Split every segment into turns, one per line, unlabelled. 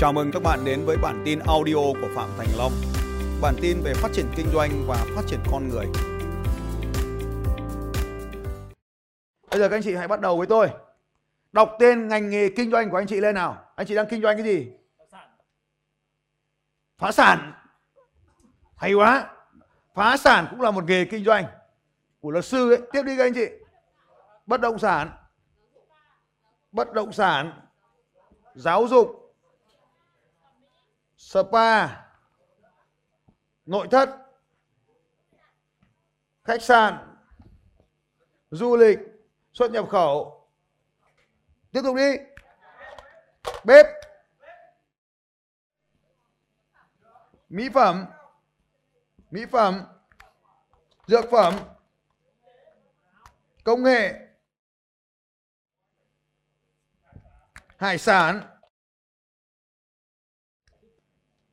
Chào mừng các bạn đến với bản tin audio của Phạm Thành Long. Bản tin về phát triển kinh doanh và phát triển con người.
Bây giờ các anh chị hãy bắt đầu với tôi. Đọc tên ngành nghề kinh doanh của anh chị lên nào. Anh chị đang kinh doanh cái gì? Phá sản. Hay quá. Phá sản cũng là một nghề kinh doanh của luật sư ấy. Tiếp đi các anh chị. Bất động sản. Bất động sản. Giáo dục spa. Nội thất. Khách sạn. Du lịch. Xuất nhập khẩu. Tiếp tục đi. Bếp. Mỹ phẩm. Mỹ phẩm. Dược phẩm. Công nghệ. Hải sản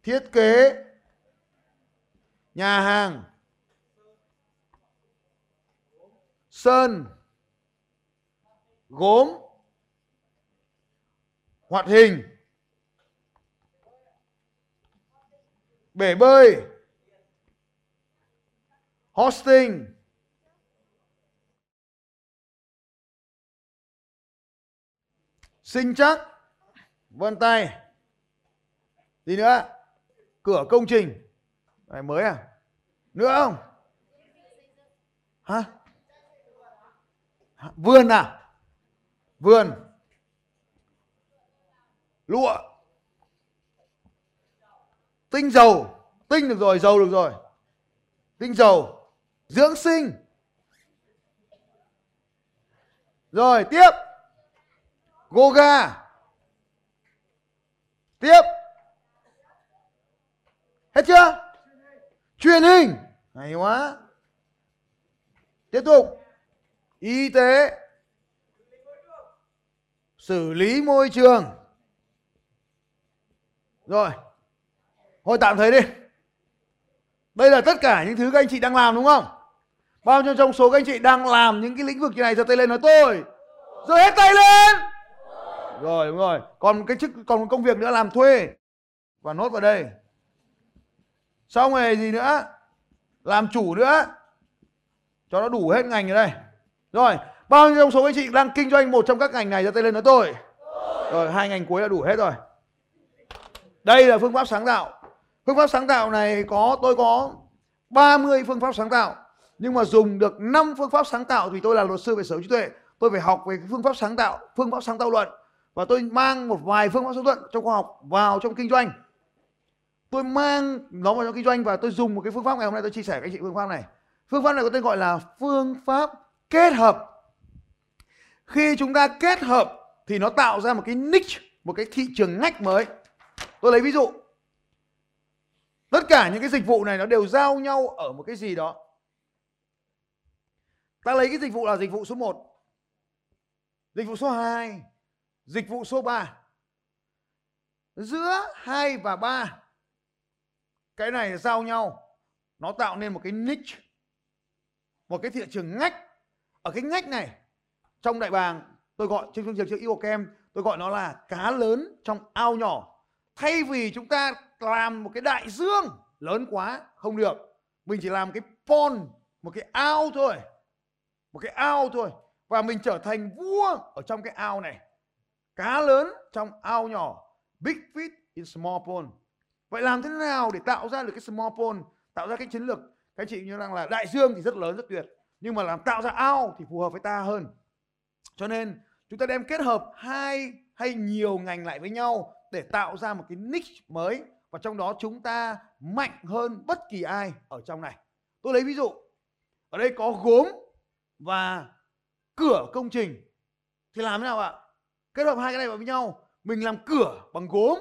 thiết kế nhà hàng. Sơn. Gốm. Hoạt hình. Bể bơi. Hosting. Sinh chắc. Vân tay. Gì nữa? Cửa công trình. Này, mới à? Nữa không? Hả? Vườn à? Vườn. Lụa. Tinh dầu. Tinh được rồi, dầu được rồi. Tinh dầu. Dưỡng sinh. Rồi, tiếp. Yoga tiếp. Hết chưa? Truyền hình. Hay quá. Tiếp tục. Y tế. Xử lý môi trường. Rồi. Thôi tạm thời đi. Đây là tất cả những thứ các anh chị đang làm đúng không? Bao nhiêu trong số các anh chị đang làm những cái lĩnh vực như này giơ tay lên nói tôi. Giơ hết tay lên. Rồi đúng rồi. Còn cái chức còn công việc nữa làm thuê. Và nốt vào đây xong rồi gì nữa? Làm chủ nữa. Cho nó đủ hết ngành ở đây. Rồi, bao nhiêu trong số anh chị đang kinh doanh một trong các ngành này ra tay lên nói tôi? Rồi, hai ngành cuối là đủ hết rồi. Đây là phương pháp sáng tạo. Phương pháp sáng tạo này có, tôi có 30 phương pháp sáng tạo. Nhưng mà dùng được 5 phương pháp sáng tạo thì tôi là luật sư về sở hữu trí tuệ. Tôi phải học về phương pháp sáng tạo, phương pháp sáng tạo luận. Và tôi mang một vài phương pháp sáng luận trong khoa học vào trong kinh doanh tôi mang nó vào trong kinh doanh và tôi dùng một cái phương pháp ngày hôm nay tôi chia sẻ với anh chị phương pháp này. Phương pháp này có tên gọi là phương pháp kết hợp. Khi chúng ta kết hợp thì nó tạo ra một cái niche, một cái thị trường ngách mới. Tôi lấy ví dụ. Tất cả những cái dịch vụ này nó đều giao nhau ở một cái gì đó. Ta lấy cái dịch vụ là dịch vụ số 1 dịch vụ số 2 dịch vụ số 3 giữa 2 và 3 cái này giao nhau. Nó tạo nên một cái niche, một cái thị trường ngách. Ở cái ngách này, trong đại bàng, tôi gọi trên chương trình chữ yêu kem, tôi gọi nó là cá lớn trong ao nhỏ. Thay vì chúng ta làm một cái đại dương, lớn quá, không được. Mình chỉ làm cái pond, một cái ao thôi. Một cái ao thôi. Và mình trở thành vua ở trong cái ao này. Cá lớn trong ao nhỏ. Big fish in small pond vậy làm thế nào để tạo ra được cái small pond tạo ra cái chiến lược? Các anh chị như rằng là đại dương thì rất lớn, rất tuyệt, nhưng mà làm tạo ra ao thì phù hợp với ta hơn. Cho nên, chúng ta đem kết hợp hai hay nhiều ngành lại với nhau để tạo ra một cái niche mới, và trong đó chúng ta mạnh hơn bất kỳ ai ở trong này. Tôi lấy ví dụ, ở đây có gốm và cửa công trình. Thì làm thế nào ạ? Kết hợp hai cái này vào với nhau, mình làm cửa bằng gốm,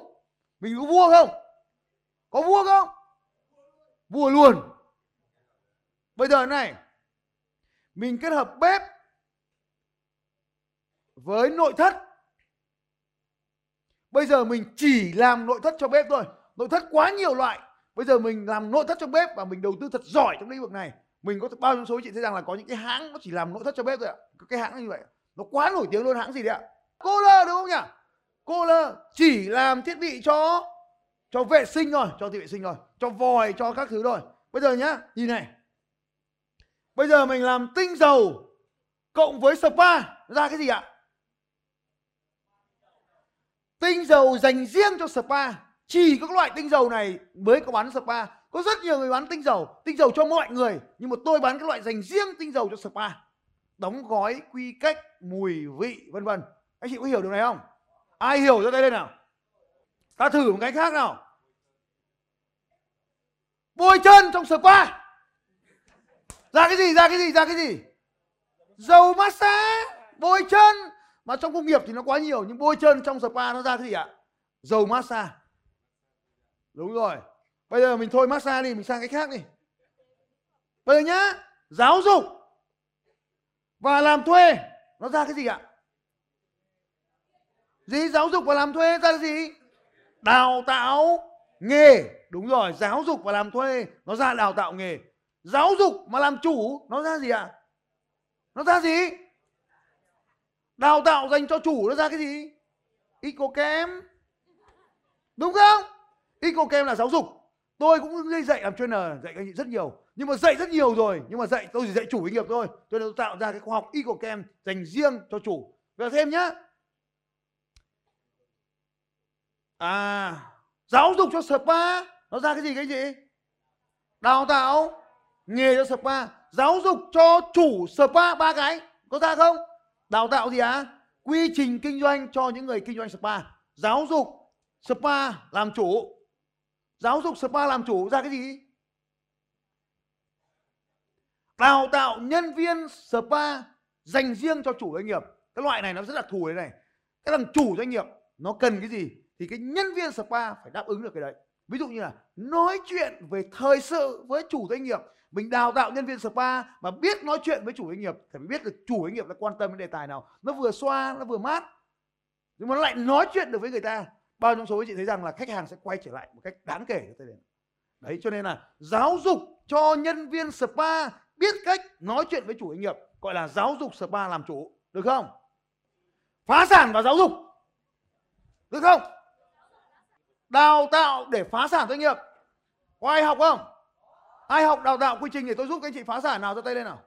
mình có vua không? Có vua không? Vua luôn. Bây giờ này, mình kết hợp bếp với nội thất. Bây giờ mình chỉ làm nội thất cho bếp thôi. Nội thất quá nhiều loại. Bây giờ mình làm nội thất cho bếp và mình đầu tư thật giỏi trong lĩnh vực này. Mình có bao nhiêu số chị thấy rằng là có những cái hãng nó chỉ làm nội thất cho bếp thôi ạ. Cái hãng như vậy nó quá nổi tiếng luôn, hãng gì đấy ạ? Cô lơ, đúng không nhỉ? Cô lơ chỉ làm thiết bị cho cho vệ sinh rồi, cho thì vệ sinh rồi, cho vòi cho các thứ rồi. bây giờ nhá nhìn này. Bây giờ mình làm tinh dầu cộng với spa. Ra cái gì ạ? Tinh dầu dành riêng cho spa. Chỉ có loại tinh dầu này mới có bán spa. Có rất nhiều người bán tinh dầu. Tinh dầu cho mọi người. Nhưng mà tôi bán cái loại dành riêng tinh dầu cho spa. Đóng gói quy cách mùi vị vân vân. Anh chị có hiểu điều này không? Ai hiểu ra đây lên nào? Ta thử một cái khác nào. Bôi chân trong spa ra cái gì, ra cái gì, ra cái gì? Dầu massage. Bôi chân. Mà trong công nghiệp thì nó quá nhiều, nhưng bôi chân trong spa nó ra cái gì ạ? Dầu massage. Đúng rồi. Bây giờ mình thôi massage đi, mình sang cái khác đi. Bây giờ nhá, giáo dục và làm thuê, nó ra cái gì ạ? Gì? Giáo dục và làm thuê ra cái gì? Đào tạo nghề. Đúng rồi, giáo dục và làm thuê, nó ra đào tạo nghề. Giáo dục mà làm chủ, nó ra gì ạ? Nó ra gì? Đào tạo dành cho chủ nó ra cái gì? Kem đúng không? Kem là giáo dục. Tôi cũng dạy dạy làm trainer, dạy các anh chị rất nhiều. Nhưng mà dạy rất nhiều rồi, nhưng mà dạy, tôi chỉ dạy chủ doanh nghiệp thôi. Cho nên tôi tạo ra cái khoa học kem dành riêng cho chủ. Và thêm nhá à giáo dục cho spa nó ra cái gì cái gì? Đào tạo nghề cho spa giáo dục cho chủ spa ba cái. Có ra không? Đào tạo gì á? Quy trình kinh doanh cho những người kinh doanh spa giáo dục spa làm chủ. Giáo dục spa làm chủ, ra cái gì? Đào tạo nhân viên spa dành riêng cho chủ doanh nghiệp. Cái loại này nó rất là thù đấy này. Cái thằng chủ doanh nghiệp, nó cần cái gì? Thì cái nhân viên spa phải đáp ứng được cái đấy. Ví dụ như là nói chuyện về thời sự với chủ doanh nghiệp. Mình đào tạo nhân viên spa mà biết nói chuyện với chủ doanh nghiệp thì phải biết được chủ doanh nghiệp đã quan tâm đến đề tài nào. Nó vừa xoa, nó vừa mát. Nhưng mà nó lại nói chuyện được với người ta. Bao trong số chị thấy rằng là khách hàng sẽ quay trở lại một cách đáng kể đấy, cho nên là giáo dục cho nhân viên spa biết cách nói chuyện với chủ doanh nghiệp, gọi là giáo dục spa làm chủ. Được không? Phá sản và giáo dục. Được không? Đào tạo để phá sản doanh nghiệp. Có ai học không? Ai học đào tạo quy trình để tôi giúp các anh chị phá sản nào cho tay lên nào?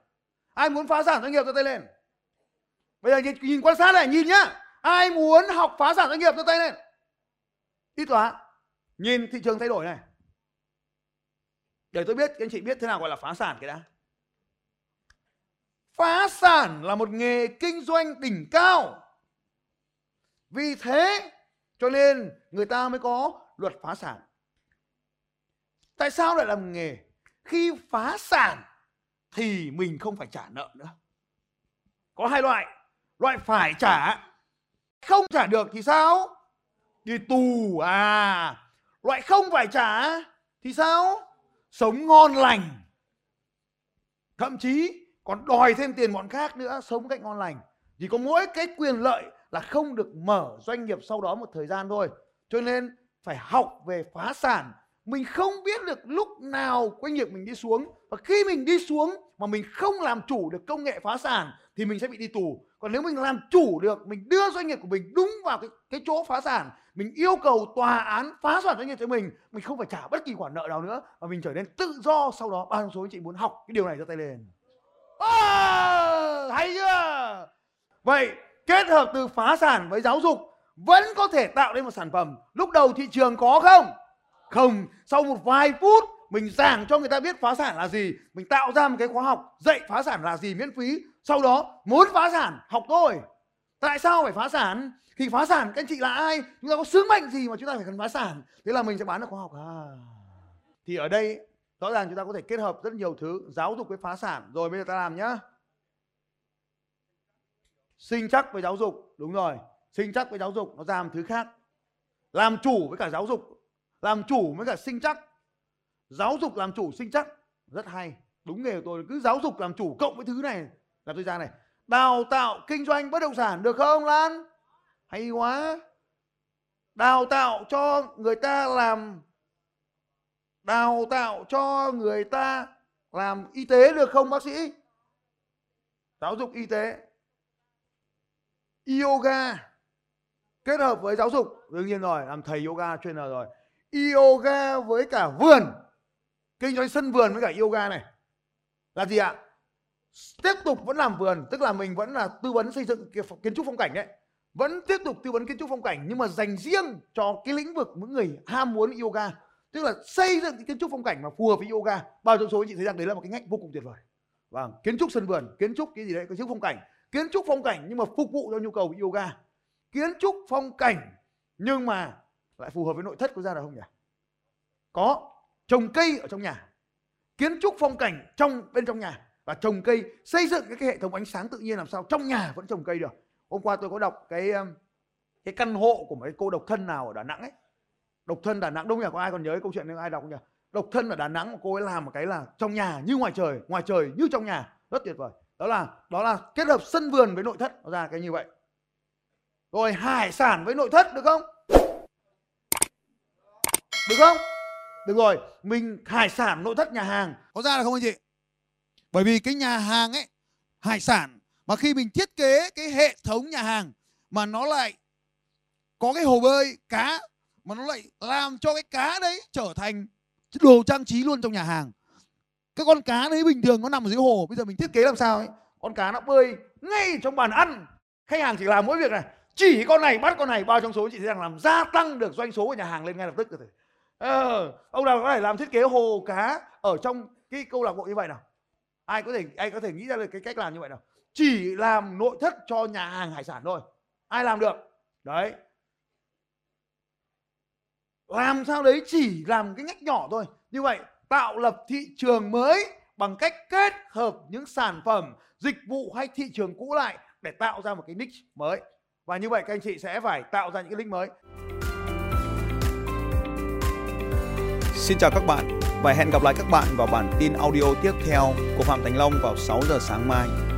Ai muốn phá sản doanh nghiệp cho tay lên? Bây giờ nhìn, nhìn quan sát này nhìn nhá. Ai muốn học phá sản doanh nghiệp cho tay lên? Ít quá. Nhìn thị trường thay đổi này. Để tôi biết các anh chị biết thế nào gọi là phá sản cái đã. Phá sản là một nghề kinh doanh đỉnh cao. Vì thế cho nên người ta mới có luật phá sản. Tại sao lại làm nghề? Khi phá sản thì mình không phải trả nợ nữa. Có hai loại. Loại phải trả, không trả được thì sao? Đi tù à. Loại không phải trả thì sao? Sống ngon lành. Thậm chí còn đòi thêm tiền bọn khác nữa, sống cách ngon lành. Chỉ có mỗi cái quyền lợi là không được mở doanh nghiệp sau đó một thời gian thôi. Cho nên phải học về phá sản. Mình không biết được lúc nào doanh nghiệp mình đi xuống. Và khi mình đi xuống mà mình không làm chủ được công nghệ phá sản thì mình sẽ bị đi tù. Còn nếu mình làm chủ được mình đưa doanh nghiệp của mình đúng vào cái cái chỗ phá sản mình yêu cầu tòa án phá sản doanh nghiệp cho mình mình không phải trả bất kỳ khoản nợ nào nữa và mình trở nên tự do sau đó. Bao nhiêu số anh chị muốn học cái điều này cho tay lên. À, hay chưa? Vậy kết hợp từ phá sản với giáo dục, vẫn có thể tạo nên một sản phẩm. Lúc đầu thị trường có không? Không. Sau một vài phút, mình giảng cho người ta biết phá sản là gì. Mình tạo ra một cái khóa học dạy phá sản là gì miễn phí. Sau đó, muốn phá sản, học thôi. Tại sao phải phá sản? Thì phá sản, các anh chị là ai? Chúng ta có sứ mệnh gì mà chúng ta phải cần phá sản? Thế là mình sẽ bán được khóa học. À. Thì ở đây, rõ ràng chúng ta có thể kết hợp rất nhiều thứ, giáo dục với phá sản. Rồi bây giờ ta làm nhá sinh chắc với giáo dục, đúng rồi. Sinh chắc với giáo dục nó ra một thứ khác. Làm chủ với cả giáo dục. Làm chủ với cả sinh chắc. Giáo dục làm chủ, sinh chắc. Rất hay. Đúng nghề của tôi cứ giáo dục làm chủ cộng với thứ này. Là tôi ra này. Đào tạo kinh doanh bất động sản, được không lan? Hay quá. Đào tạo cho người ta làm, đào tạo cho người ta làm y tế, được không bác sĩ? Giáo dục y tế yoga kết hợp với giáo dục. Đương nhiên rồi, làm thầy yoga chuyên nào rồi. Yoga với cả vườn. Kinh doanh sân vườn với cả yoga này. Là gì ạ? Tiếp tục vẫn làm vườn, tức là mình vẫn là tư vấn xây dựng kiến trúc phong cảnh đấy vẫn tiếp tục tư vấn kiến trúc phong cảnh, nhưng mà dành riêng cho cái lĩnh vực những người ham muốn yoga. Tức là xây dựng kiến trúc phong cảnh mà phù hợp với yoga. Bao trong số anh chị thấy rằng đấy là một cái ngách vô cùng tuyệt vời. Vâng kiến trúc sân vườn, kiến trúc cái gì đấy kiến trúc phong cảnh kiến trúc phong cảnh nhưng mà phục vụ cho nhu cầu yoga. Kiến trúc phong cảnh nhưng mà lại phù hợp với nội thất của gia đình không nhỉ? Có trồng cây ở trong nhà. Kiến trúc phong cảnh trong bên trong nhà và trồng cây, xây dựng cái hệ thống ánh sáng tự nhiên làm sao trong nhà vẫn trồng cây được. Hôm qua tôi có đọc cái um, cái căn hộ của một cái cô độc thân nào ở đà nẵng ấy. Độc thân đà nẵng, đúng nhỉ? Có ai còn nhớ cái câu chuyện này? Ai đọc không nhỉ? Độc thân ở đà nẵng, cô ấy làm một cái là trong nhà như ngoài trời ngoài trời như trong nhà. Rất tuyệt vời đó là đó là kết hợp sân vườn với nội thất. Nó ra cái như vậy. Rồi hải sản với nội thất, được không? Được không? Được rồi. Mình, hải sản, nội thất, nhà hàng.
Có ra được không anh chị? Bởi vì cái nhà hàng ấy, hải sản mà khi mình thiết kế cái hệ thống nhà hàng mà nó lại có cái hồ bơi, cá mà nó lại làm cho cái cá đấy trở thành đồ trang trí luôn trong nhà hàng cái con cá đấy bình thường nó nằm ở dưới hồ bây giờ mình thiết kế làm sao ấy?
Con cá nó bơi ngay trong bàn ăn. Khách hàng chỉ làm mỗi việc này chỉ con này bắt con này bao trong số chị thấy rằng làm gia tăng được doanh số của nhà hàng lên ngay lập tức rồi ờ, ông nào có thể làm thiết kế hồ cá ở trong cái câu lạc bộ như vậy nào? Ai có thể ai có thể nghĩ ra được cái cách làm như vậy nào? Chỉ làm nội thất cho nhà hàng hải sản thôi. Ai làm được? Đấy. Làm sao đấy? Chỉ làm cái ngách nhỏ thôi. Như vậy tạo lập thị trường mới bằng cách kết hợp những sản phẩm, dịch vụ hay thị trường cũ lại để tạo ra một cái niche mới và như vậy các anh chị sẽ phải tạo ra những cái link mới
Xin chào các bạn và hẹn gặp lại các bạn vào bản tin audio tiếp theo của Phạm Thành Long vào 6 giờ sáng mai.